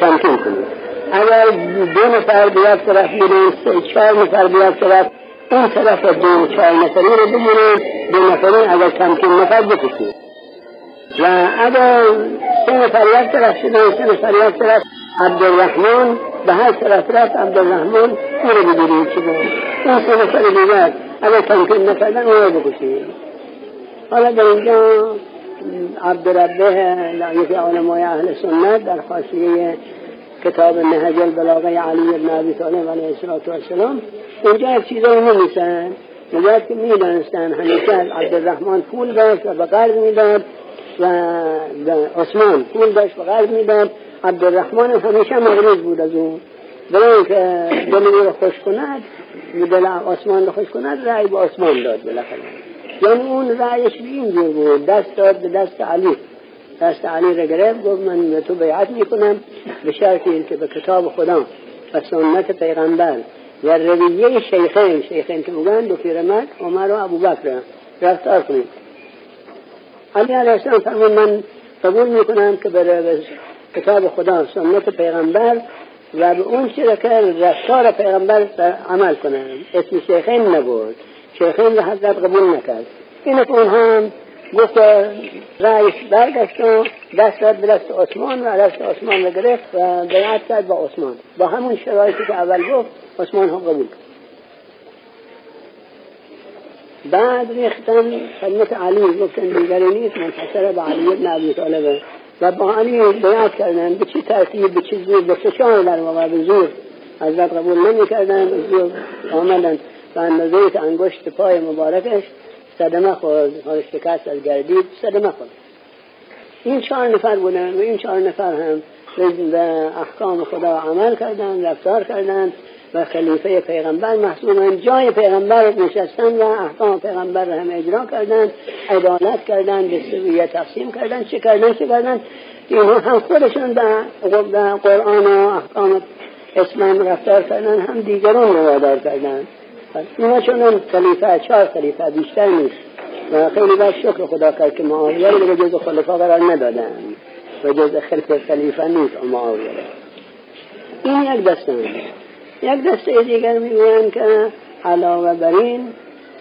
تمکین کنید اگر دو نفر به یک طرف میرین چهار نفر به یک طرف اون طرف دو چهار نفری رو بمونید دو نفری اگر تمکین نفر بکشید و اگر سه نفر یک طرف شدن سه نفر یک طرف عبدالرحمن به هر طرف رفت عبدالرحمن او رو بگیرید چه اون سه نفر دیگر اگر تمکین نکردن او رو بکشید حالا در اینجا عبدالربه یکی علمای اهل سنت در خاصیه کتاب نهج البلاغه علی بن ابی طالب علیه السلام اینجا یک چیزایی نمیسن نجات که می‌دانستن همیشه از عبدالرحمن پول داشت و به قرض می‌داد و عثمان پول داشت و قرض می‌داد. عبدالرحمن همیشه مغروض بود از اون. برای که دل رو خوش کند دل عثمان رو خوش کند رأی به عثمان داد بالاخره. یعنی اون رأیش به این جور بود دست داد به دست علی. دست علی را گرفت گفت من به تو بیعت می‌کنم به شرطی که به کتاب خدا و سنت پیغمبر و رویه شیخین شیخین که بگن دو پیرمرد عمر و ابو بکر رفتار کنید علی علیه السلام فرمود من قبول می‌کنم که به کتاب خدا سنت پیغمبر و به اون چیزی که رفتار پیغمبر عمل کنم اسم شیخین نبود. را حضرت قبول نکرد. این اونها هم گفت رئیس برگشت و دست داد به دست عثمان و دست عثمان رو گرفت و بیعت کرد با عثمان. با همون شرایطی که اول گفت عثمان هم قبول کرد. بعد ریختن خدمت علی گفتن دیگری نیست منحصر به علی ابن ابی طالبه و با علی بیعت کردن به چی ترتیب به چی زور به فشار در واقع به زور حضرت قبول نمی کردن زور آمدن. به اندازه انگشت پای مبارکش صدمه خورد. حال شکست از گردید صدمه خورد. این چهار نفر بودن و این چهار نفر هم به احکام خدا عمل کردن رفتار کردن و خلیفه پیغمبر محسوبن جای پیغمبر نشستن و احکام پیغمبر را هم اجرا کردن عدالت کردن به تقسیم کردن چه کردن چه کردن اینها هم خودشون به قرآن و احکام اسلام رفتار کردن هم دیگران رو وادار کردن اینا چون خلیفه چهار خلیفه بیشتر نیست. و خیلی باید شکر خدا کرد که معاویه رو به جز خلفا قرار ندادن. و جز خلف خلیفه نیست معاویه. این یک دسته یک دسته دیگر می‌گویند که علاوه بر این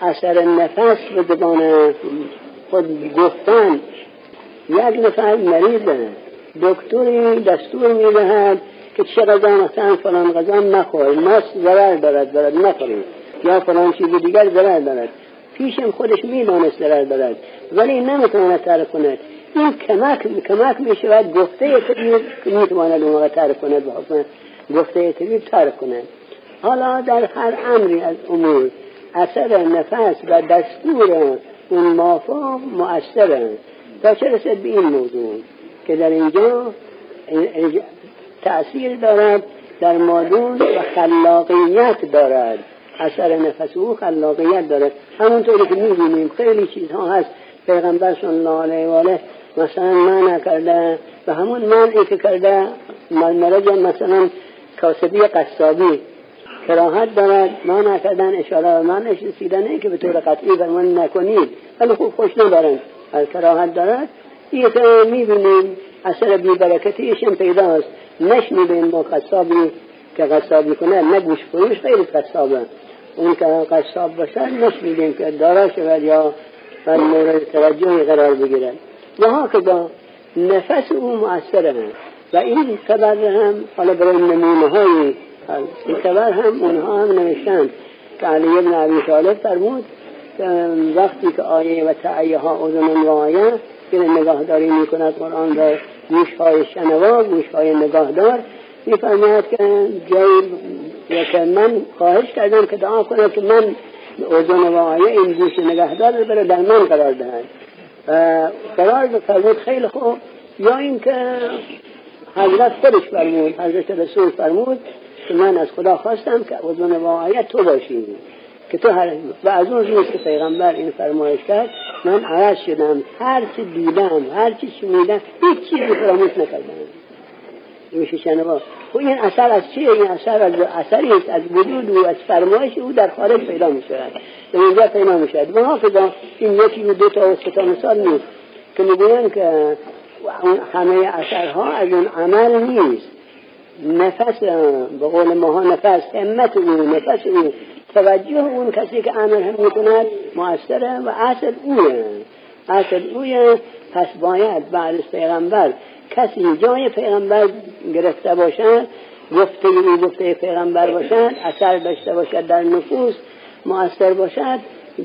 اثر نفس به زبان خود گفتن. یک نفر مریضه دکتری دستور می‌دهد که چه غذا مثلا فلان غذا نخور. ماست ضرر دارد دارد نخورید. یا فلان چیز دیگر ضرر دارد. پیشم خودش می‌دانست ضرر دارد. ولی نمی‌تواند تعریف کند. این کمک کمک می‌شود گفته طبیب می‌تواند اون موقع تعریف کند گفته طبیب تعریف کند. حالا در هر امری از امور اثر نفس و دستور اون مافا مؤثر تا چه رسد به این موضوع؟ که در اینجا تأثیر دارد در مادون و خلاقیت دارد. اثر نفس او خلاقیت داره. همونطوری که می‌بینیم خیلی چیزها هست. پیغمبر صلی الله علیه و آله مثلا منع کرده و همون منعی که کرده مرج مثلا کاسبی قصابی کراهت دارد منع کردن اشاره و منعش رسیدنه که به طور قطعی فرمان نکنید. ولی خوب خوش ندارن از کراهت دارد. این که می‌بینیم اثر بیبرکتیش هم پیداست نشنیدیم با قصابی که قصابی کنه نه گوش فروش خیلی قصابه. اون که قصاب باشه نشمیدیم که دارا شود یا بر مورد توجهی قرار بگیرن. و ها که نفس او مؤثره و این خبر هم حالا برای نمونه های این خبر هم اونها هم نوشتن که علی ابن عبی طالب فرمود وقتی که آیه و تعیه ها اذن و آیه که نگاهداری می کند قرآن را گوش های شنوا گوش های نگاهدار میفرماید که جای که من خواهش کردم که دعا کنم که من اوزن و آیه این گوش نگهدار بره در من قرار دهند قرار فرمود خیلی خوب. یا اینکه حضرت خودش فرمود حضرت رسول فرمود که من از خدا خواستم که اوزن و آیه تو باشی. که تو هر و از اون روز که پیغمبر این فرمایش کرد من عرض شدم هر چی دیدم هر چی شنیدم هیچ چیزی فراموش نکردم. میشه شنوا خب این اثر از چیه؟ این اثر از اثری است از وجود و از فرمایش او در خارج پیدا می شود در اینجا پیدا می شود محافظا این یکی و دو تا و سه تا مثال نیست که می‌گویند که همه اثرها از اون عمل نیست. نفس به قول ماها نفس همت او نفس او. توجه اون کسی که امر هم می‌کند موثره و اصل اوه. اصل اوه. پس باید بعد از پیغمبر کسی جای پیغمبر گرفته باشد گفته ای گفته پیغمبر باشد اثر داشته باشد در نفوس مؤثر باشد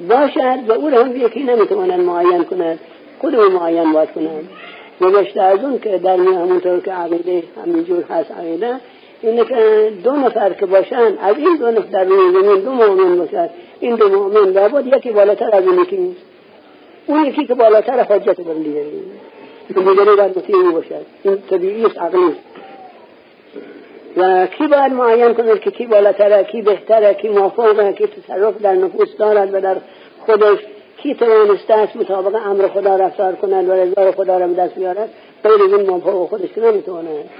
باشد و او را هم یکی نمی‌تواند معین کند. خود او معین باید کند نوشته از اون که در می همونطور که عقیده همینجور هست عقیده اینه که دو نفر که باشن از این دو نفر در روی زمین دو مؤمن باشد این دو مؤمن لابد یکی بالاتر از اون یکی نیست. اون یکی که بالاتر حجت بر دیگری دیگری باید مطیعی باشد. این طبیعی است عقلی و کی باید معین کند که کی بالاتره کی بهتره کی موافقه کی تصرف در نفوس دارد و در خودش کی توانسته است مطابق امر خدا رفتار کند و رضا خدا را به دست بیارد. غیر این موافق خودش که نمی‌تواند.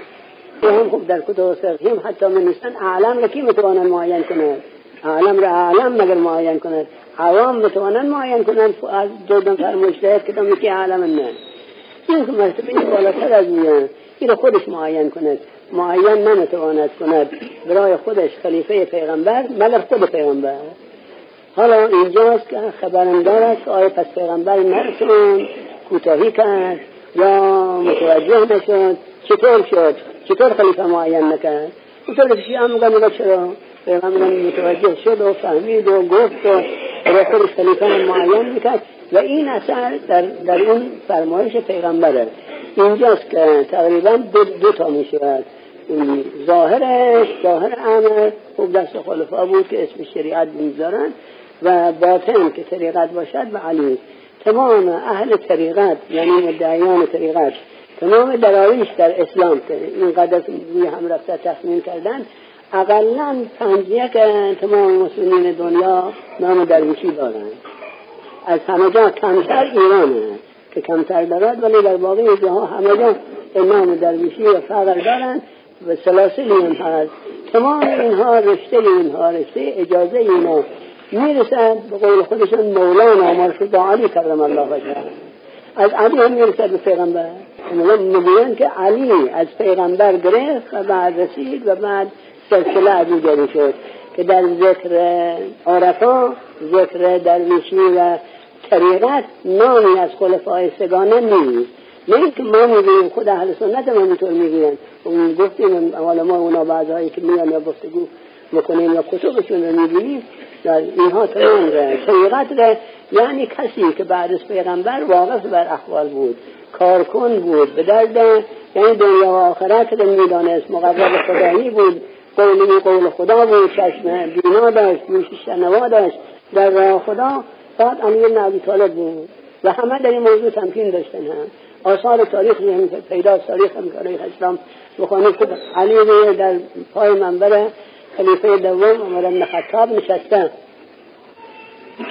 هم خوب در کتب فقهیم حتی من نیستن. اعلم را کی می‌تواند معین کند؟ اعلم را اعلم مگر معین کند؟ عوام می‌توانند معین کنند از دو نفر مجتهد که یکی اعلم نه. این که مرتبه بالاتر از میان. این خودش معین کند. معین نمی‌تواند کند. برای خودش خلیفه پیغمبر مگر خود پیغمبر. حالا اینجاست که خبرم دارد که آیا پس پیغمبر نرسون کوتاهی کرد یا متوجه نشد؟ چطور شد؟ چطور خلیفه معین نکرد؟ اونطور که شیعه میگن چرا؟ پیغمبر متوجه شد و فهمید و گفت و برای خودش خلیفه معین می‌کرد. و این اثر در, در اون فرمایش پیغمبره اینجاست که تقریبا دو, دو تا می‌شود ظاهرش ظاهر امر. خوب دست خلفا بود که اسم شریعت می‌ذارن و باطن که طریقت باشد و علی. تمام اهل طریقت یعنی مدعیان طریقت تمام دراویش در اسلام که اینقدر روی هم رفته تصمیم کردن اقلا پنج یک تمام مسلمین دنیا نام درویشی دارند. از همه جا کمتر ایرانه که کمتر دارد ولی در باقی جاها همه جا نام درویشی و فقر دارند و سلاسلی هم هست. تمام اینها رشته اینها رشته اجازه اینا می‌رسد. به قول خودشون مولانا مرشد علی کرم الله وجهه. از علی هم می‌رسد به پیغمبر. می‌گویند که علی از پیغمبر گرفت و بعد رسید و بعد سلسله از شد که در ذکر عرفا ذکر درویشی و طریقت نامی از خلفای سگانه نیست. نه اینکه ما می‌گوییم خود اهل سنت ما اینطور می‌گویند. گفتیم حالا ما اونا بعضهایی که میان یا گفتگو می‌کنیم یا کتبشون رو می‌بینیم در اینها تمام طریقت یعنی کسی که بعد از پیغمبر واقف بر احوال بود کارکن بود به درد یعنی دنیا و آخرت رو می‌دانست مقرب خدایی بود قولی قول خدا بود چشم بینا داشت گوش شنوا داشت در راه خدا فقط امیر نبی طالب بود. و همه در این موضوع تمکین داشتن هم آثار تاریخ پیدا تاریخ هم تاریخ اسلام بخوانید که علی در پای منبر خلیفه دوم عمر بن خطاب نشسته.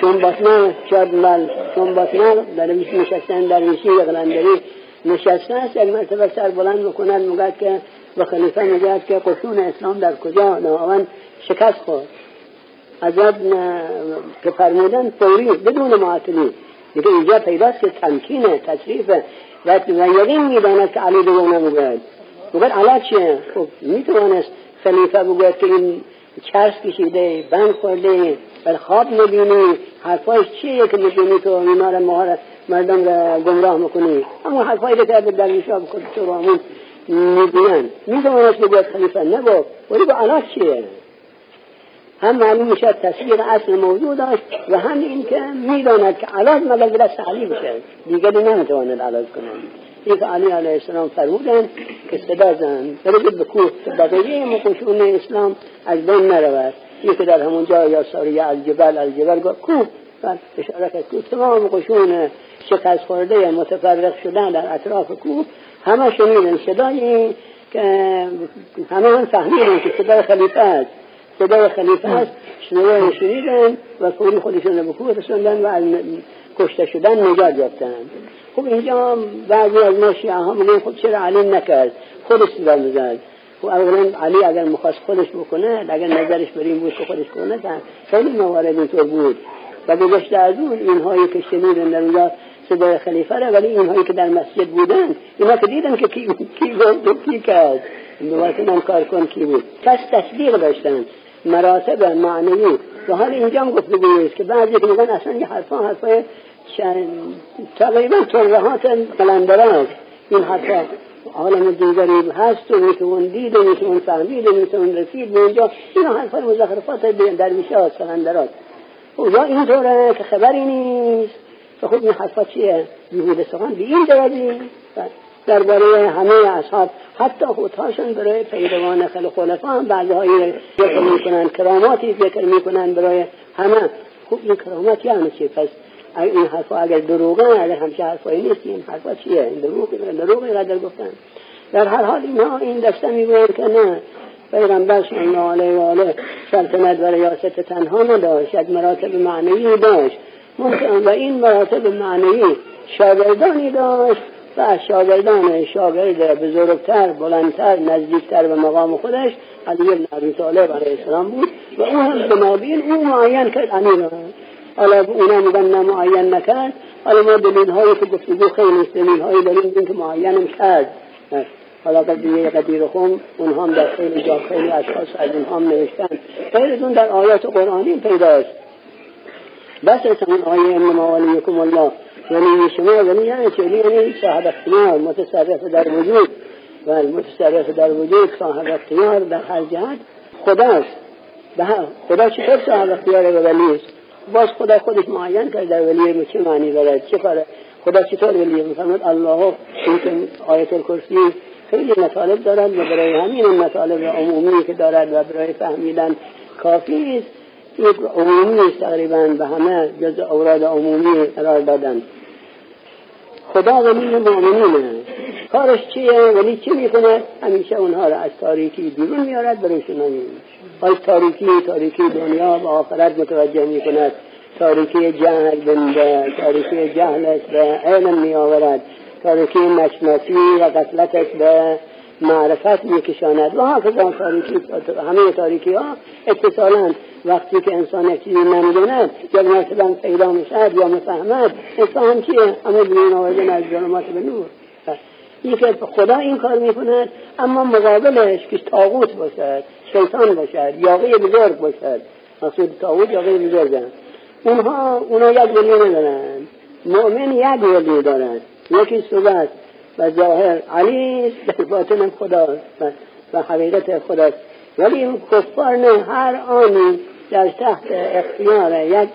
چون بطنه چون چون بطنه در نشستن در ویشی و قلندری نشسته است. یک مرتبه سر بلند می‌کند میگد که به خلیفه میگد که قشون اسلام در کجا؟ ناوان شکست خورد. ازاد که فرمودن فوری بدون معطلی. دیگه اینجا پیداست که تمکینه تصریفه و یقین می‌داند که علی دوم نمی‌گوید میگد علا چیه؟ خب می‌توانست خلیفه بگوید که این چرس کشیده بند خورده بل خواب نبینی حرفایش چیه که می‌بینی تو اینا را مردم را گمراه می‌کنی؟ اما حرفایی که در درویشا خود تو رو همون می‌گوین می‌توانست بگوید خلیفه نگفت ولی با علاج چیه؟ هم معلوم می‌شد تصویر اصل موضوع داشت و هم این که می‌داند که علاج مگر دست علی بشه دیگری نمی‌تواند علاج کنند این که علی علیه السلام فرمودن که صدا زن. برید به کوه که بقیه مقشون اسلام از بین نرود. این که در همون جا یا ساریه از جبل از جبل گفت کوه. و اشاره کرد کوه تمام قشون شکست خورده متفرق شدن در اطراف کوه. همه شنیدن صدای که همه هم فهمیدن که صدای خلیفه است. صدای خلیفه است شنیدن شنیدن و فوری خودشون به کوه رسوندن و از کشته شدن نجات یافتن خب اینجا بعضی از ما شیعه ها میگن خب چرا علی نکرد خودش صدا می‌زد و اولا علی اگر مخواست خودش بکنه اگر نظرش بر این بود که خودش کنه خیلی موارد اینطور بود و گذشته از اون اینهایی که شنیدن در اونجا صدای خلیفه را ولی اینهایی که در مسجد بودن اینا که دیدن که کی, کی گفت کی کرد من کار کن کی بود پس تصدیق داشتن مراتب معنوی. و حال اینجا هم گفته است که بعضی که میگن اصلا یه حرفا حرفای تقریبا ترهات قلندران. این حرفا عالم دیگری هست و میشه اون دید و میشه اون فهمید و میشه اون رسید به اینجا. این حرفای مزخرفات درویشه ها قلندرات یا اینطوره که خبری نیست. و خب این حرفا چیه؟ بیهوده سخن به این درجه درباره همه اصحاب حتی خودهاشون برای پیروان خل خلفا هم بعضهایی ذکر می‌کنن کراماتی ذکر می‌کنن برای همه. خوب این کرامات یعنی چی؟ پس این حرفا اگر دروغه اگر همچه حرفایی نیست این حرفا چیه؟ دروغ دروغی قدر گفتن. در هر حال اینها این دسته می‌گویند که نه. پیغمبر صلی الله علیه و آله سلطنت و ریاست تنها نداشت یک مراتب معنوی داشت. ممکن و این مراتب معنوی شاگردانی داشت. و شاگردان شاگرد بزرگتر بلندتر نزدیکتر به مقام خودش علی بن ابی طالب علیه السلام بود و او هم بنابین او معین کرد امیر حالا اونا میگن معین نکرد. حالا ما دلیل هایی که گفتگو خیلی دلیل هایی داریم که معینم کرد. حالا قضیه قدیر خون اونها هم در خیلی جا خیلی اشخاص از اینها هم نوشتن. غیر در آیات قرآنی پیداست. بس اون آیه انما ولیکم الله. ولی شما ولی یعنی چه؟ یعنی صاحب اختیار متصرف در وجود. و متصرف در وجود صاحب اختیار در هر جهت. خداست. خدا چطور صاحب اختیار به ولی است؟ باز خدا خودش معین کرد در ولی چه معنی دارد؟ چه کاره خدا چطور ولی میفرماد الله این آیت الکرسی خیلی مطالب دارد و برای همین مطالب عمومی که دارد و برای فهمیدن کافی است. یک عمومی است تقریبا به همه جز اوراد عمومی قرار دادن. خدا ولی مؤمنینه. کارش چیه؟ ولی چی می‌کنه همیشه اونها را از تاریکی بیرون میارد برایشون نمید از تاریکی تاریکی دنیا و آخرت متوجه می‌کند. تاریکی جهل بنده تاریکی جهلش به علم میآورد. تاریکی نشناسی و قتلتش به معرفت میکشاند. و هکذا تاریکی همه تاریکی ها اتصالا وقتی که انسان چیزی نمی‌داند یا مرتبا پیدا می‌شد یا مفهمد انسان چیه؟ همه بیرون آوردن از به نور. این که خدا این کار می‌کند اما مقابلش که تاغوت باشد شیطان باشد یاقی بزرگ باشد. مقصود تاغوت یاقی بزرگ اونها اونا یک ولی ندارند مؤمن یک ولی دارد. یکی صورت و ظاهر علی در باطن خدا و حقیقت خداست. ولی این کفار نه هر آنی در تحت اختیار یک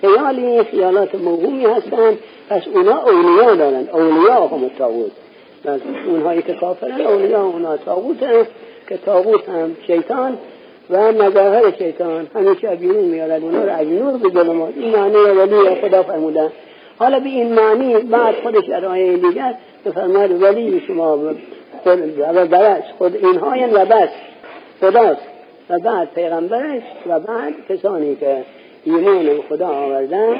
خیالی خیالات موهومی هستند پس اونا اولیا دارند اولیا هم تاغوت. اونهایی که کافرن اولیا اونا تاغوت که تاغوت هم شیطان و مظاهر شیطان. همیشه بیرون میارد اونا رو از نور به ظلمات این معنی ولی خدا فرمودن حالا به این معنی بعد خودش در آیه دیگر بفرماید ولی شما و بس خود اینها و بس. خداست و بعد پیغمبرش و بعد کسانی که ایمان خدا آوردن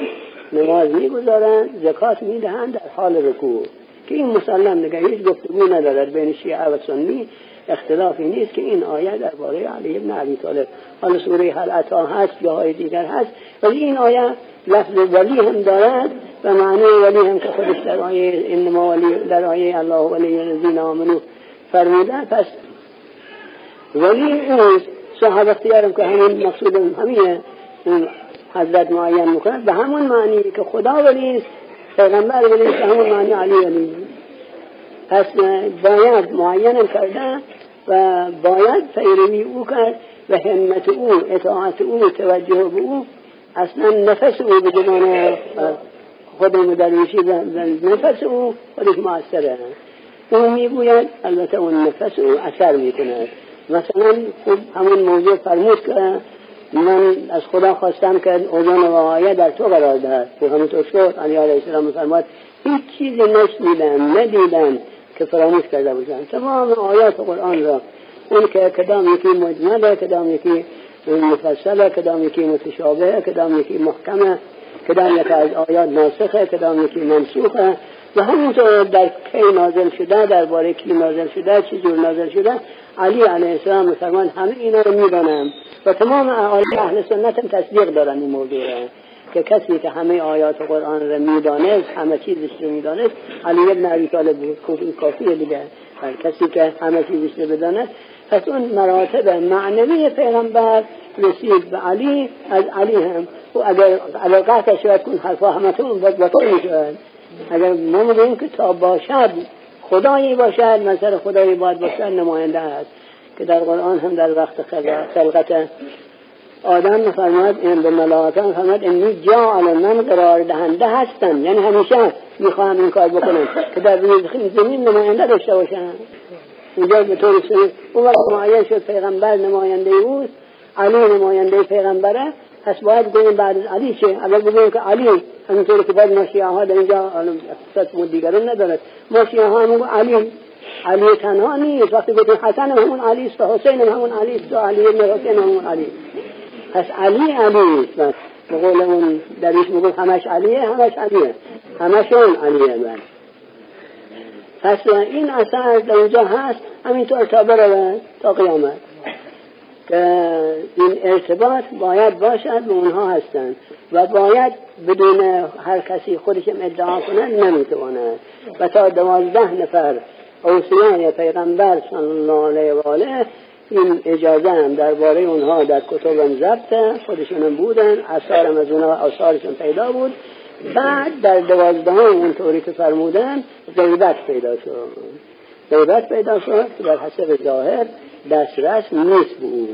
نماز می‌گذارند زکات می‌دهند در حال رکوع. که این مسلم دیگه هیچ گفتگو ندارد بین شیعه و سنی اختلافی نیست که این آیه درباره علی ابن ابی طالب. حالا سوره هل عطا هست یا های دیگر هست ولی این آیه لفظ ولی هم دارد و معنی ولی هم که خودش در آیه انما ولی در آیه الله ولی الذین آمنو فرموده. پس ولی اون صاحب اختیارم که همین مقصود همین حضرت معین می‌کنه به همون معنی که خدا ولی پیغمبر ولی به همون معنی علی ولی. پس باید معین کرده و باید پیروی او کرد و همت او اطاعت او توجه به او اصلا نفس او به جمان خود مدروشی و نفس او خودش معصره او می‌گوید البته اون نفس او اثر می‌کند. مثلا خب همون موضوع فرمود که من از خدا خواستم که اوزان و آیه در تو قرار دهد. که همونطور شد علی علیه السلام فرماد هیچ چیزی نشنیدم ندیدم که فراموش کرده باشن تمام آیات قرآن را اون که کدام یکی مجمله کدام یکی مفصله کدام یکی متشابه کدام یکی محکمه کدام یکی از آیات ناسخه کدام یکی منسوخه و همونطور در کی نازل شده درباره کی نازل شده چی جور نازل شده علی علیه السلام مسلمان همه اینا رو می‌دانم. و تمام اهل سنت هم تصدیق دارن این موضوع را که کسی که همه آیات قرآن را می‌دانست همه چیزش رو می‌دانست علی ابن ابی طالب بود کافیه دیگه. کسی که همه چیزش رو بداند پس اون مراتب معنوی پیغمبر رسید به علی از علی هم. و اگر علاقه شاید کن حرفا همتون باطل می‌شود. اگر ما که تا باشد خدایی باشد مثل خدایی باید باشد نماینده است. که در قرآن هم در وقت خلقت آدم فرماد این به ملائکه فرماد اینی جعل من قرار دهنده هستم. یعنی همیشه می‌خواهم این کار بکنم که در روی زمین نماینده داشته باشم. اینجا به طور سنی اون وقت معین شد پیغمبر نماینده اوست علی نماینده پیغمبره. پس باید بگیم بعد از علی چه؟ اگر بگیم که علی همینطور که باید ما ها در اینجا اختصاص دیگران ندارد. ما ها همون علی علی تنها نیست. وقتی گفتیم حسن همون علی است حسین همون علی است علی ابن حسین همون علی پس علی علی است. به قول اون دریش میگم همش علیه همش علیه. همشون علیه من پس این اثر در اینجا هست. همینطور تا برود تا قیامت. که این ارتباط باید باشد به اونها هستند. و باید بدون هر کسی خودشم ادعا کنند نمی‌تواند. و تا دوازده نفر اوسیان پیغمبر صلی الله علیه و آله این اجازه هم درباره اونها در کتبم ضبط خودشون بودن اثارم از اونها آثارشون پیدا بود. بعد در دوازدهم اونطوری که فرمودن غیبت پیدا شد. غیبت پیدا شد در حسب ظاهر. دسترس نیست به او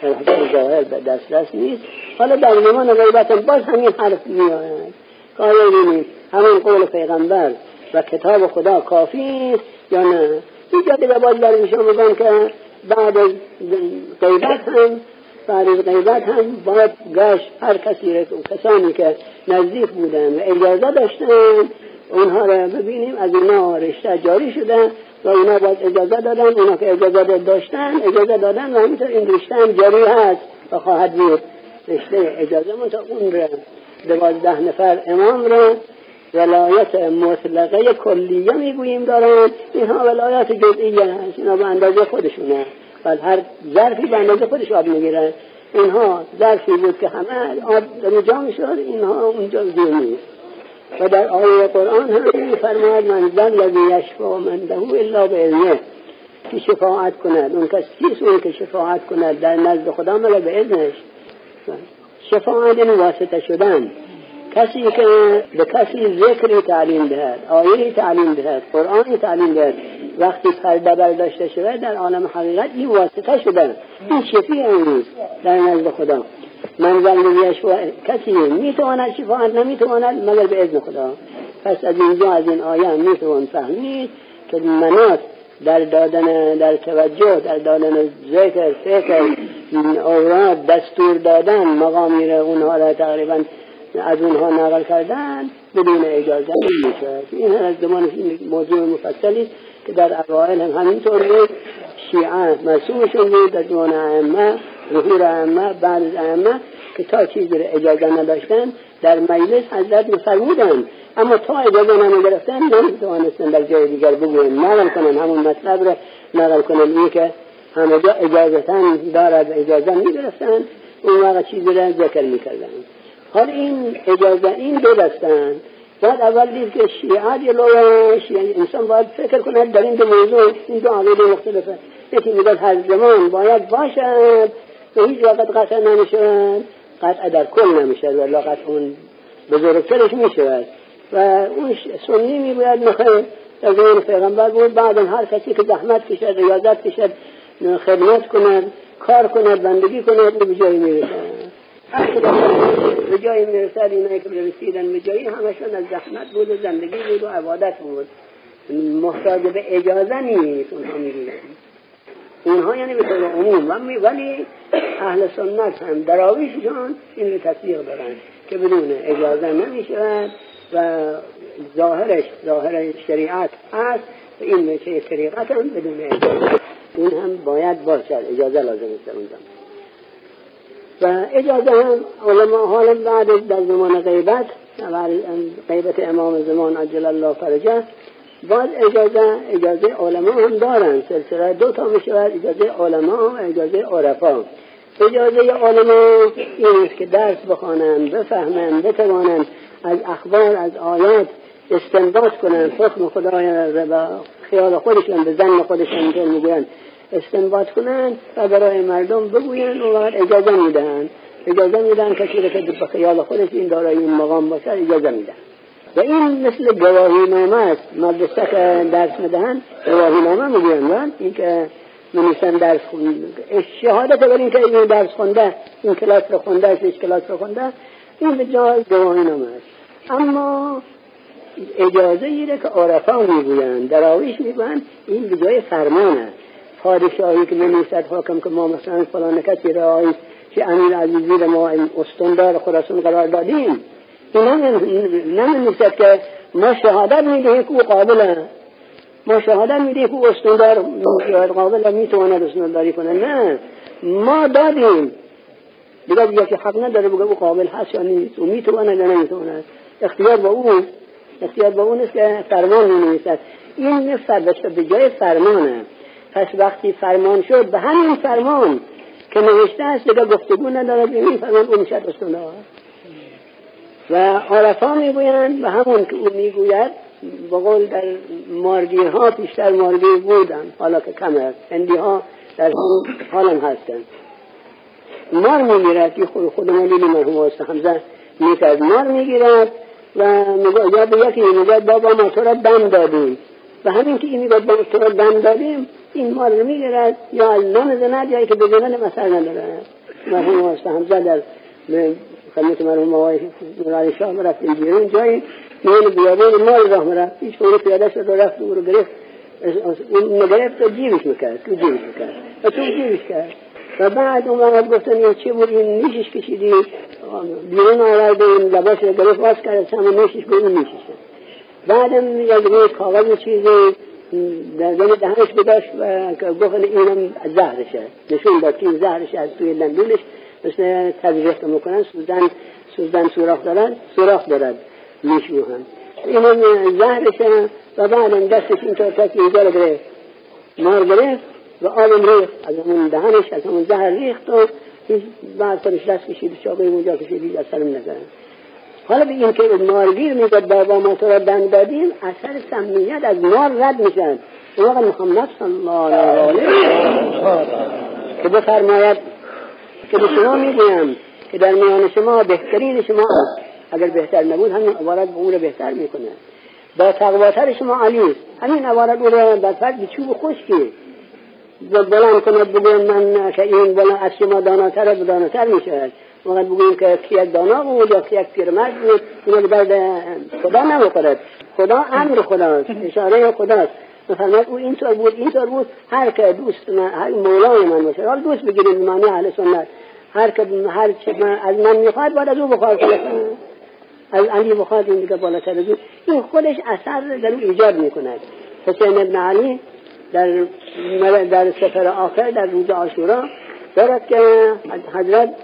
حسب ظاهر دسترس نیست. حالا در نمان غیبت باز همین حرف میآید که همون قول پیغمبر و کتاب خدا کافی است یا نه؟ اینجا دیگه باز در میشون میگن که بعد از غیبت هم بعد از غیبت هم باید گشت هر کسی کسانی که نزدیک بودن و اجازه داشتن اونها را ببینیم. از اینا رشته جاری شده. و اونا باید اجازه دادن اونا که اجازه داشتن اجازه دادن و همینطور این رشته هم جاری هست و خواهد بود. رشته اجازه تا اون را دوازده نفر امام را ولایت مطلقه کلیه می‌گوییم دارن. اینها ولایت جزئیه هست اینا به اندازه خودشونه. و هر ظرفی به اندازه خودش آب می‌گیرن اینها ظرفی بود که همه آب در می‌شد اینها اونجا زیر نیست و در آیه قرآن هم فرماد من ذا الذی یشفع منده الا باذنه که شفاعت کند؟ اون کس کیست اون که شفاعت کند؟ در نزد خدا مگر به اذنش شفاعت این واسطه شدن. کسی که به کسی ذکری تعلیم دهد آیه تعلیم دهد قرآنی تعلیم دهد وقتی پرده برداشته شده در عالم حقیقت این واسطه شده این شفیع نیست در نزد خدا. من زندگیش کسی می‌تواند شفاعت نمی‌تواند مگر به اذن خدا. پس از اینجا از این آیه می‌توان فهمید که منات در دادن در توجه در دادن ذکر فکر اوراد دستور دادن مقامی را اونها را تقریبا از اونها نقل کردن بدون اجازه نمیشه این از زمان موضوع مفصلی که در اوائل هم همینطور بود. شیعه مسئولشون بود در زمان ائمه ظهور ائمه بعد از ائمه که تا چیزی را اجازه نداشتن در مجلس حضرت مفرمودن اما تا اجازه نمی‌گرفتن نمی‌توانستن در جای دیگر بگوین نقل کنن همون مطلب را نقل کنن این که همه جا اجازتن دارد اجازه می‌گرفتن اون وقت چیزی را ذکر می‌کردن حال این اجازه این دو دستن. بعد اول دید که شیعه جلوش یعنی انسان باید فکر کنه در این دو موضوع این دو عقیده مختلفه. یکی میگه هر زمان باید باشد. و هیچ وقت قطع نمی‌شود. قطع در کل نمی‌شد و قطع اون بزرگترش می‌شود. و اون سنی می‌گوید نخیر در زمان پیغمبر بود بعد هر کسی که زحمت کشد ریاضت کشد خدمت کند کار کند بندگی کند به جایی می‌رسد. به جایی می‌رسد اینایی که رسیدن به جایی همشون از زحمت بود و زندگی بود و عبادت بود. محتاج به اجازه نیست اونها می‌گویند. اونها یعنی به طور عموم ولی اهل سنت هم دراویششان این رو تصدیق دارن که بدون اجازه نمی‌شود و ظاهرش ظاهر شریعت هست و این میشه طریقت هم بدون اجازه. این هم باید باشد اجازه لازم است اونجا و اجازه هم علماء حالا بعد در زمان غیبت غیبت امام زمان عجل الله فرجه باز اجازه اجازه علما هم دارن. سلسله دو تا می شود اجازه علما و اجازه عرفا. اجازه علما این است که درس بخوانند بفهمند بتوانند از اخبار از آیات استنباط کنند. حکم خدای را خیال خودشون به زن خودشون اینطور می‌گویند استنباط کنند و برای مردم بگویند و اجازه می‌دهند. اجازه میدن کسی که به خیال خودش این دارای این مقام باشه اجازه میدن و این مثل گواهی نامه است. مدرسه که درس می‌دهن گواهی نامه می‌گویند این که منیسن درس شهادت بر این که این درس خونده این کلاس رو خونده است کلاس رو خونده این به جای گواهی نامه است. اما اجازه ایره که عرفا می‌گویند دراویش می‌گویند این به جای فرمان است. پادشاهی که منیسد حاکم که ما مثلا فلان کسی رعایی که امیر عزیزی ما این استندار خراسان قرار دادیم. این نمیستد که ما شهادت می‌دهیم که او قابله ما شهادت می‌دهیم که او استندار قابل می‌تواند استنداری کنه نه. ما دادیم. دیگه دیگه که حق نداره بگه او قابل هست یا نیست. او می‌تواند یا نمی‌تواند. اختیار با او اختیار با اون است که فرمان می نویسد این نفر به جای فرمانه پس وقتی فرمان شد به همین فرمان که نوشته است دیگه گفتگو نداره به این فرمان اون شد و عرفا می‌گویند و همون که او می‌گوید بقول در مارگی ها پیشتر مارگی بودن حالا که کم است. هندی ها در حال هم هستن مار می‌گیرد که خود خود ملیلی مرحوم است. حمزه می‌کرد مار می‌گیرد و یا به یکی میگه بابا ما تو را دم دادیم. و همین که این میگه بابا تو را دم دادیم این مار رو می‌گیرد. یا از یا که به زنان مثل نداره مرحوم است. حمزه در خدمت مرحوم آقای نورانی شاه رفتیم بیرون. جایی میان بیابان مال راه مرفت هیچ اون پیاده شد رفت او رو گرفت. اون نگرفت و جیبش می‌کرد. تو جیبش می‌کرد. تو جیبش کرد. و بعد وقت گفتن این چه بود؟ این نیشش کشیدی. بیرون آورد این لباس رو گرفت. باز کرد. همه نیشش به این نیشش بعدم یک روی کاغذ چیزی در دم دهنش بداشت و گفت اینم زهرشه. نشون داد که زهرش از توی لندونش مثل تدریخ که می‌کنن سوزن سوزن سوراخ دارن سوراخ دارد میشوهن اینم زهرش و بعدم دستش اینطور که اینجا رو گرفت مار گرفت و آبم ریخت. از همون دهنش از همون زهر ریخت و بعد سرش دست کشید چاقه اونجا کشید از سرم نزن حالا به این که مارگیر میگد بابا ما تو را دن دادیم اثر سمیت از مار رد میشن اون وقت محمد صلی الله علیه که بفرماید که به شما می‌گویم که در میان شما بهترین شما است. اگر بهتر نبود همین عبارت به او رو بهتر می‌کنه. با تقواتر شما علی همین عبارت او رو در فرد به چوب خشکی. بلند کند بگویم من که این بلند از شما داناتر و داناتر می‌شود. وقت بگویم که کی یک دانا بود یا کی یک پیرمرد بود؟ اینا به درد خدا نمی‌خورد. خدا امر خداست. اشاره خداست. مثلا او اینطور بود اینطور بود هر که دوست من هر مولای من باشه حال دوست بگیرید معنی اهل سنت. هر که هر چه من از من می‌خواد باید از او بخواد از علی بخواد این دیگه بالاتر از این خودش اثر در او ایجاد می‌کند. حسین ابن علی در در سفر آخر در روز عاشورا دارد که حضرت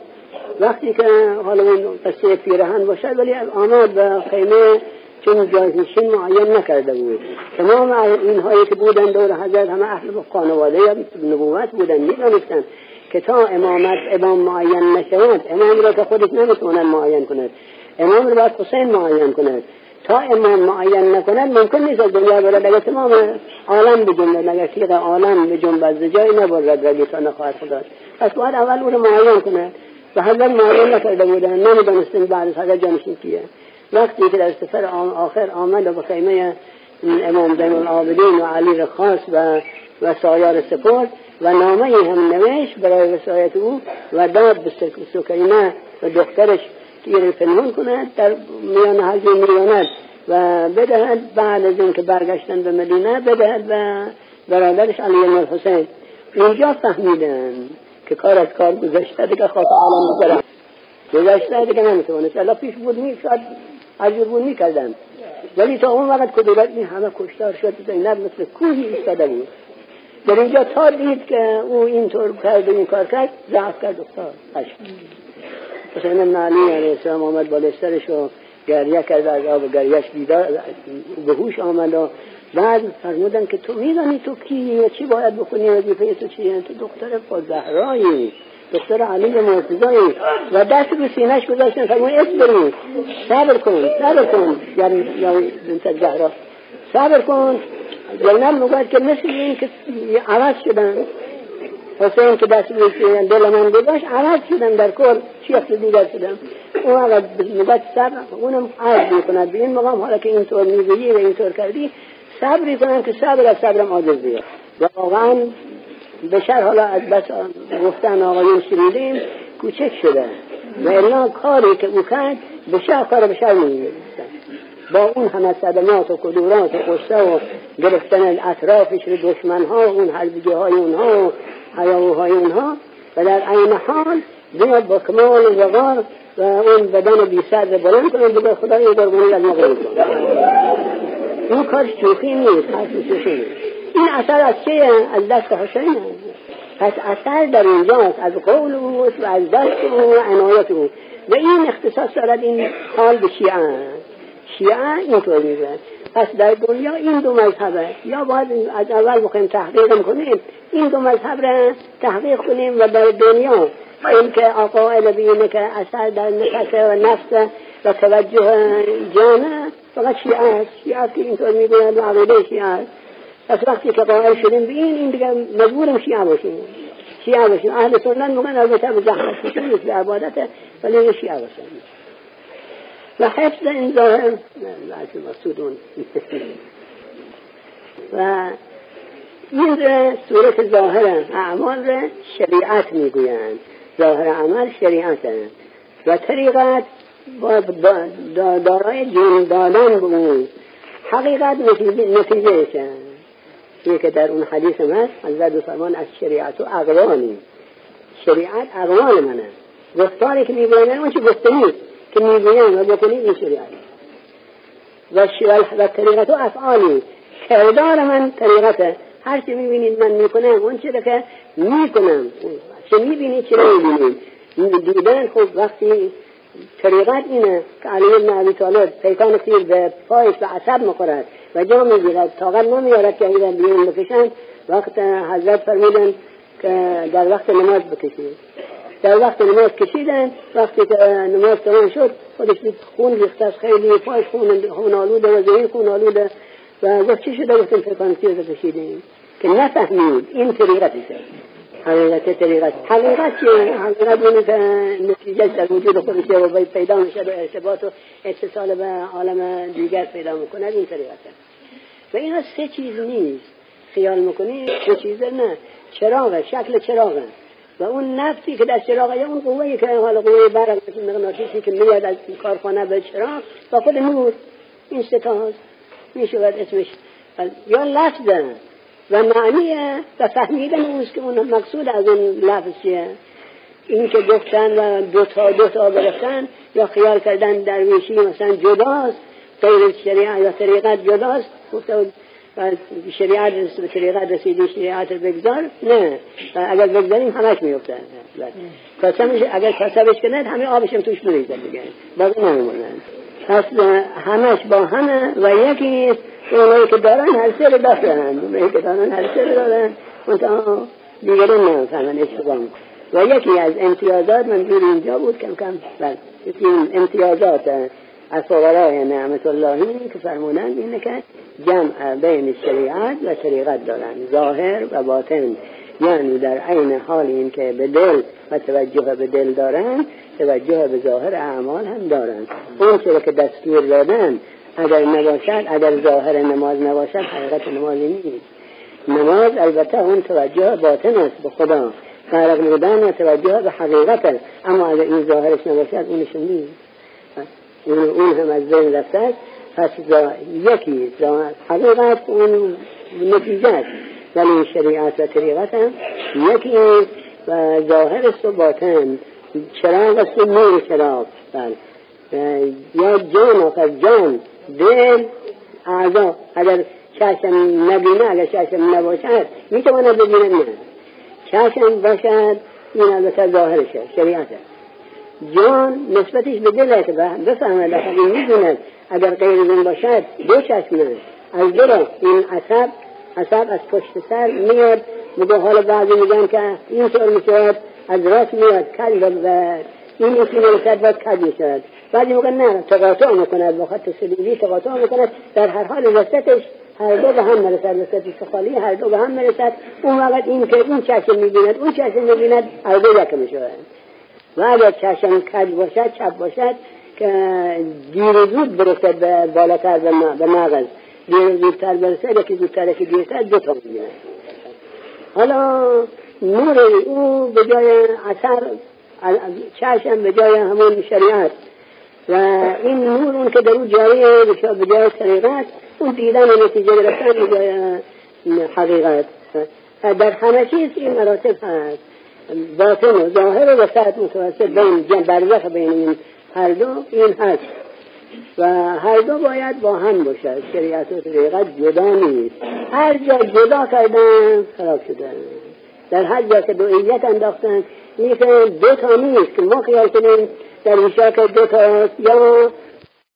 وقتی که حالا اون قصه پیرهن باشد ولی آمد به خیمه چون جایزنشین معین نکرده بود. تمام اینهایی که بودن دور حضرت همه اهل خانواده یا نبوت بودن می‌دانستن که تا امامت امام معین نشود امام را که خودش نمی‌تونن معین کند. امام را باید حسین معین کند. تا امام معین نکند ممکن نیست از دنیا برد اگر تمام عالم بجنبد اگر تیغ عالم بجنبد جایی نبرد رگی تا نخواهد خدا. پس باید اول او را معین کند. و حضرت معین نکرده بودن. نمی‌دانستن بعد از حضرت جانشین کیه. وقتی که در سفر آخر آمد به خیمه امام زین العابدین و علی رخاص و و سایار سپرد و نامه هم نوشت برای وسایت او و داد به سکینه و دخترش این پنهان کند در میان حجم میاند و بدهد بعد از اینکه برگشتن به مدینه بدهد و برادرش علی الحسین. اینجا فهمیدن که کار از کار گذشته دیگه خواست عالم بگرم گذشته دیگه نمی‌تونست الا پیش بود شاید عجب بود می‌کردن ولی تا اون وقت که دولت این همه کشتار شد زینب مثل کوهی ایستاده بود. در اینجا تا دید که او اینطور کرد و این کار کرد ضعف کرد افتاد حسین ابن علی علیه السلام آمد بالسترش و گریه کرد از آب گریهش بیدار به هوش آمد و بعد فرمودن که تو میدانی تو کی و چی باید بکنی وظیفه تو چیه؟ تو دختر زهرایی دختر علی مرتضایی و دست رو سینهش گذاشتن فرمون اصبری صبر کن صبر کن یعنی بنت زهرا. صبر کن. زینب می‌گوید که مثل این که عوض شدن. حسین که دست دل من گذاشت عوض شدن در کل. شیخ دیگر شدن؟ اون اگر می‌گوید صبر اونم عرض می‌کند. به این مقام حالا که اینطور می‌گویی و اینطور کردی صبری کنن که صبر از صبرم عاجز بیاد واقعا بشر. حالا بس گفتن آقایون شنیدیم کوچک شده. و الا کاری که او کرد بشر کار بشر نمیگه با اون همه صدمات و کدورات و قصه و گرفتن اطرافش رو دشمن ها اون حلبگی های اونها و حیاوهای اونها و در این حال بیاد با کمال وقار و اون بدن بی سر بلند کنه بگه خدا این قربانی از ما قبول این کار شوخی نیست حرف شوخی نیست. این اثر از چیه؟ از دست حسین پس اثر در اینجاست از قول او و از دست او و عنایت او. و این اختصاص دارد این حال به شیعه. شیعه اینطور میگه. پس در دنیا این دو مذهبه یا باید از اول بخوایم تحقیق کنیم. این دو مذهب را تحقیق کنیم و در دنیا. این که آقا بینه که اثر در نفس و نفس و توجه جانه فقط شیعه است. شیعه که اینطور می‌گویند و عقیده شیعه است. پس وقتی که قائل شدیم به این این دیگه مجبورم شیعه باشیم. شیعه باشیم. اهل سنت میگن البته به زحمت کشیم به عبادت ولی شیعه باشیم و حفظ این ظاهر مسودون و این صورت ظاهر اعمال شریعت می‌گویند. ظاهر عمل شریعت و طریقت با دارای جون دادن به اون. حقیقت نتیجه یه که در اون حدیث من حضرت فرمان از شریعت و اقوانی شریعت اقوال منه. گفتاری که می‌گوین اون چی گفته نیست که می‌گوین و بکنید این شریعت. و, و طریقت و افعالی. کردار من طریقته هر چی می‌بینید من می‌کنم اون چی که می‌کنم. چه می‌بینید چه نمی‌بینید. دیدن خب وقتی طریقت اینه که علی ابن ابی طالب پیکان تیر به پایش و عصب می‌خورد و جا می‌گیرد طاقت نمیارد که ایران بیرون بکشند. وقت حضرت فرمودن که در وقت نماز بکشید. در وقت نماز کشیدن وقتی که نماز تمام شد خودش خون ریخته خیلی پایش خون خون آلوده و ذهن خون آلوده و گفت چی شده؟ گفتیم پیکان تیر کشیدیم. که نفهمید این طریقتشه حقیقت طریقت حقیقت چیه؟ حقیقت اونه که نتیجه در وجود خودشه و پیدا میشه به ارتباط و اتصال به عالم دیگر پیدا می‌کنه این طریقته و اینا سه چیز نیست. خیال می‌کنی؟ سه چیزه نه. چراغه شکل چراغه. و اون نفسی که در چراغه اون قوه که حالا قوه برق مغناطیسی که میاد از کارخانه به چراغ و خود نور. این سه تا اسمش. یا لفظه و معنیه و فهمیدن اوست که اون مقصود از اون لفظ چیه این که گفتن و دو تا دو تا گرفتن یا خیال کردن درویشی مثلا جداست غیر شریعت یا طریقت جداست گفته و شریعت به طریقت رسیدی شریعت رو بگذار. نه. و اگر بگذاریم همش میفته کاسمش اگر کاسبش کنند همه آبشم توش میریزد دیگه. باقی نمیمونن پس همش با همه و یکی اونایی که دارن هر سر دارن اونایی که دارن هر سر دارن. منتها دیگران نمی‌فهمن اشتباه و یکی از امتیازات منظور اینجا بود کم کم بله این امتیازات از فقرای نعمت اللهی که فرمودن اینه که جمع بین شریعت و طریقت دارن ظاهر و باطن. یعنی در عین حال این که به دل و توجه به دل دارن توجه به ظاهر اعمال هم دارن اون چرا که دستور دادن اگر نباشد اگر ظاهر نماز نباشد حقیقت نمازی نیست. نماز البته اون توجه باطن است به خدا. فرق بودن و توجه به حقیقت است. اما اگر این ظاهرش نباشد اونش نیست. اون هم از بین رفته است. پس یکی حقیقت اون نتیجه است. ولی شریعت و طریقت هم یکی و ظاهر است و باطن. چراغ است نور چراغ. بله. یا جان آخر جان. دل اعضا. اگر چشم نبینه اگر چشم نباشد می‌تواند ببینه نه. چشم باشد این البته ظاهرشه شریعت جان نسبتش به دل است بفهمد این می‌دوند. اگر غیر جان باشد دو چشم از دل این عصب عصب از پشت سر میاد. میگه حالا بعضی میگن که این طور می‌شود. از راست میاد کل و این یکی نمی‌شد باید کل می‌شود بعضی میگن نه تقاطع می‌کند با خط سلیبی تقاطع می‌کند. در هر حال وسطش هر دو به هم مرسد پیش خالی هر دو به هم مرسد اون وقت این که اون چشم می‌بیند اون چشم می‌بیند هر دو یک می‌شوند. و اگر چشم کج باشد چپ باشد که دیر زود برسد به بالاتر به مغز. دیر زودتر برسد یکی زودتر یکی دیرتر دو تا می‌بیند. حالا نور او به جای اثر چشم به جای همون شریعت. و این نور اون که در اون جاری به جای طریقت اون دیدن و نتیجه گرفتن به جای حقیقت. در همه چیز این مراتب هست. باطن و ظاهر و وسط متوسط بین برزخ بین این هر دو این هست. و هر دو باید با هم باشد شریعت و طریقت جدا نیست. هر جا جدا کردن خراب شدن. در هر جا که دوئیت انداختن نیست دو تا نیست که ما خیال کنیم در که دو تا یا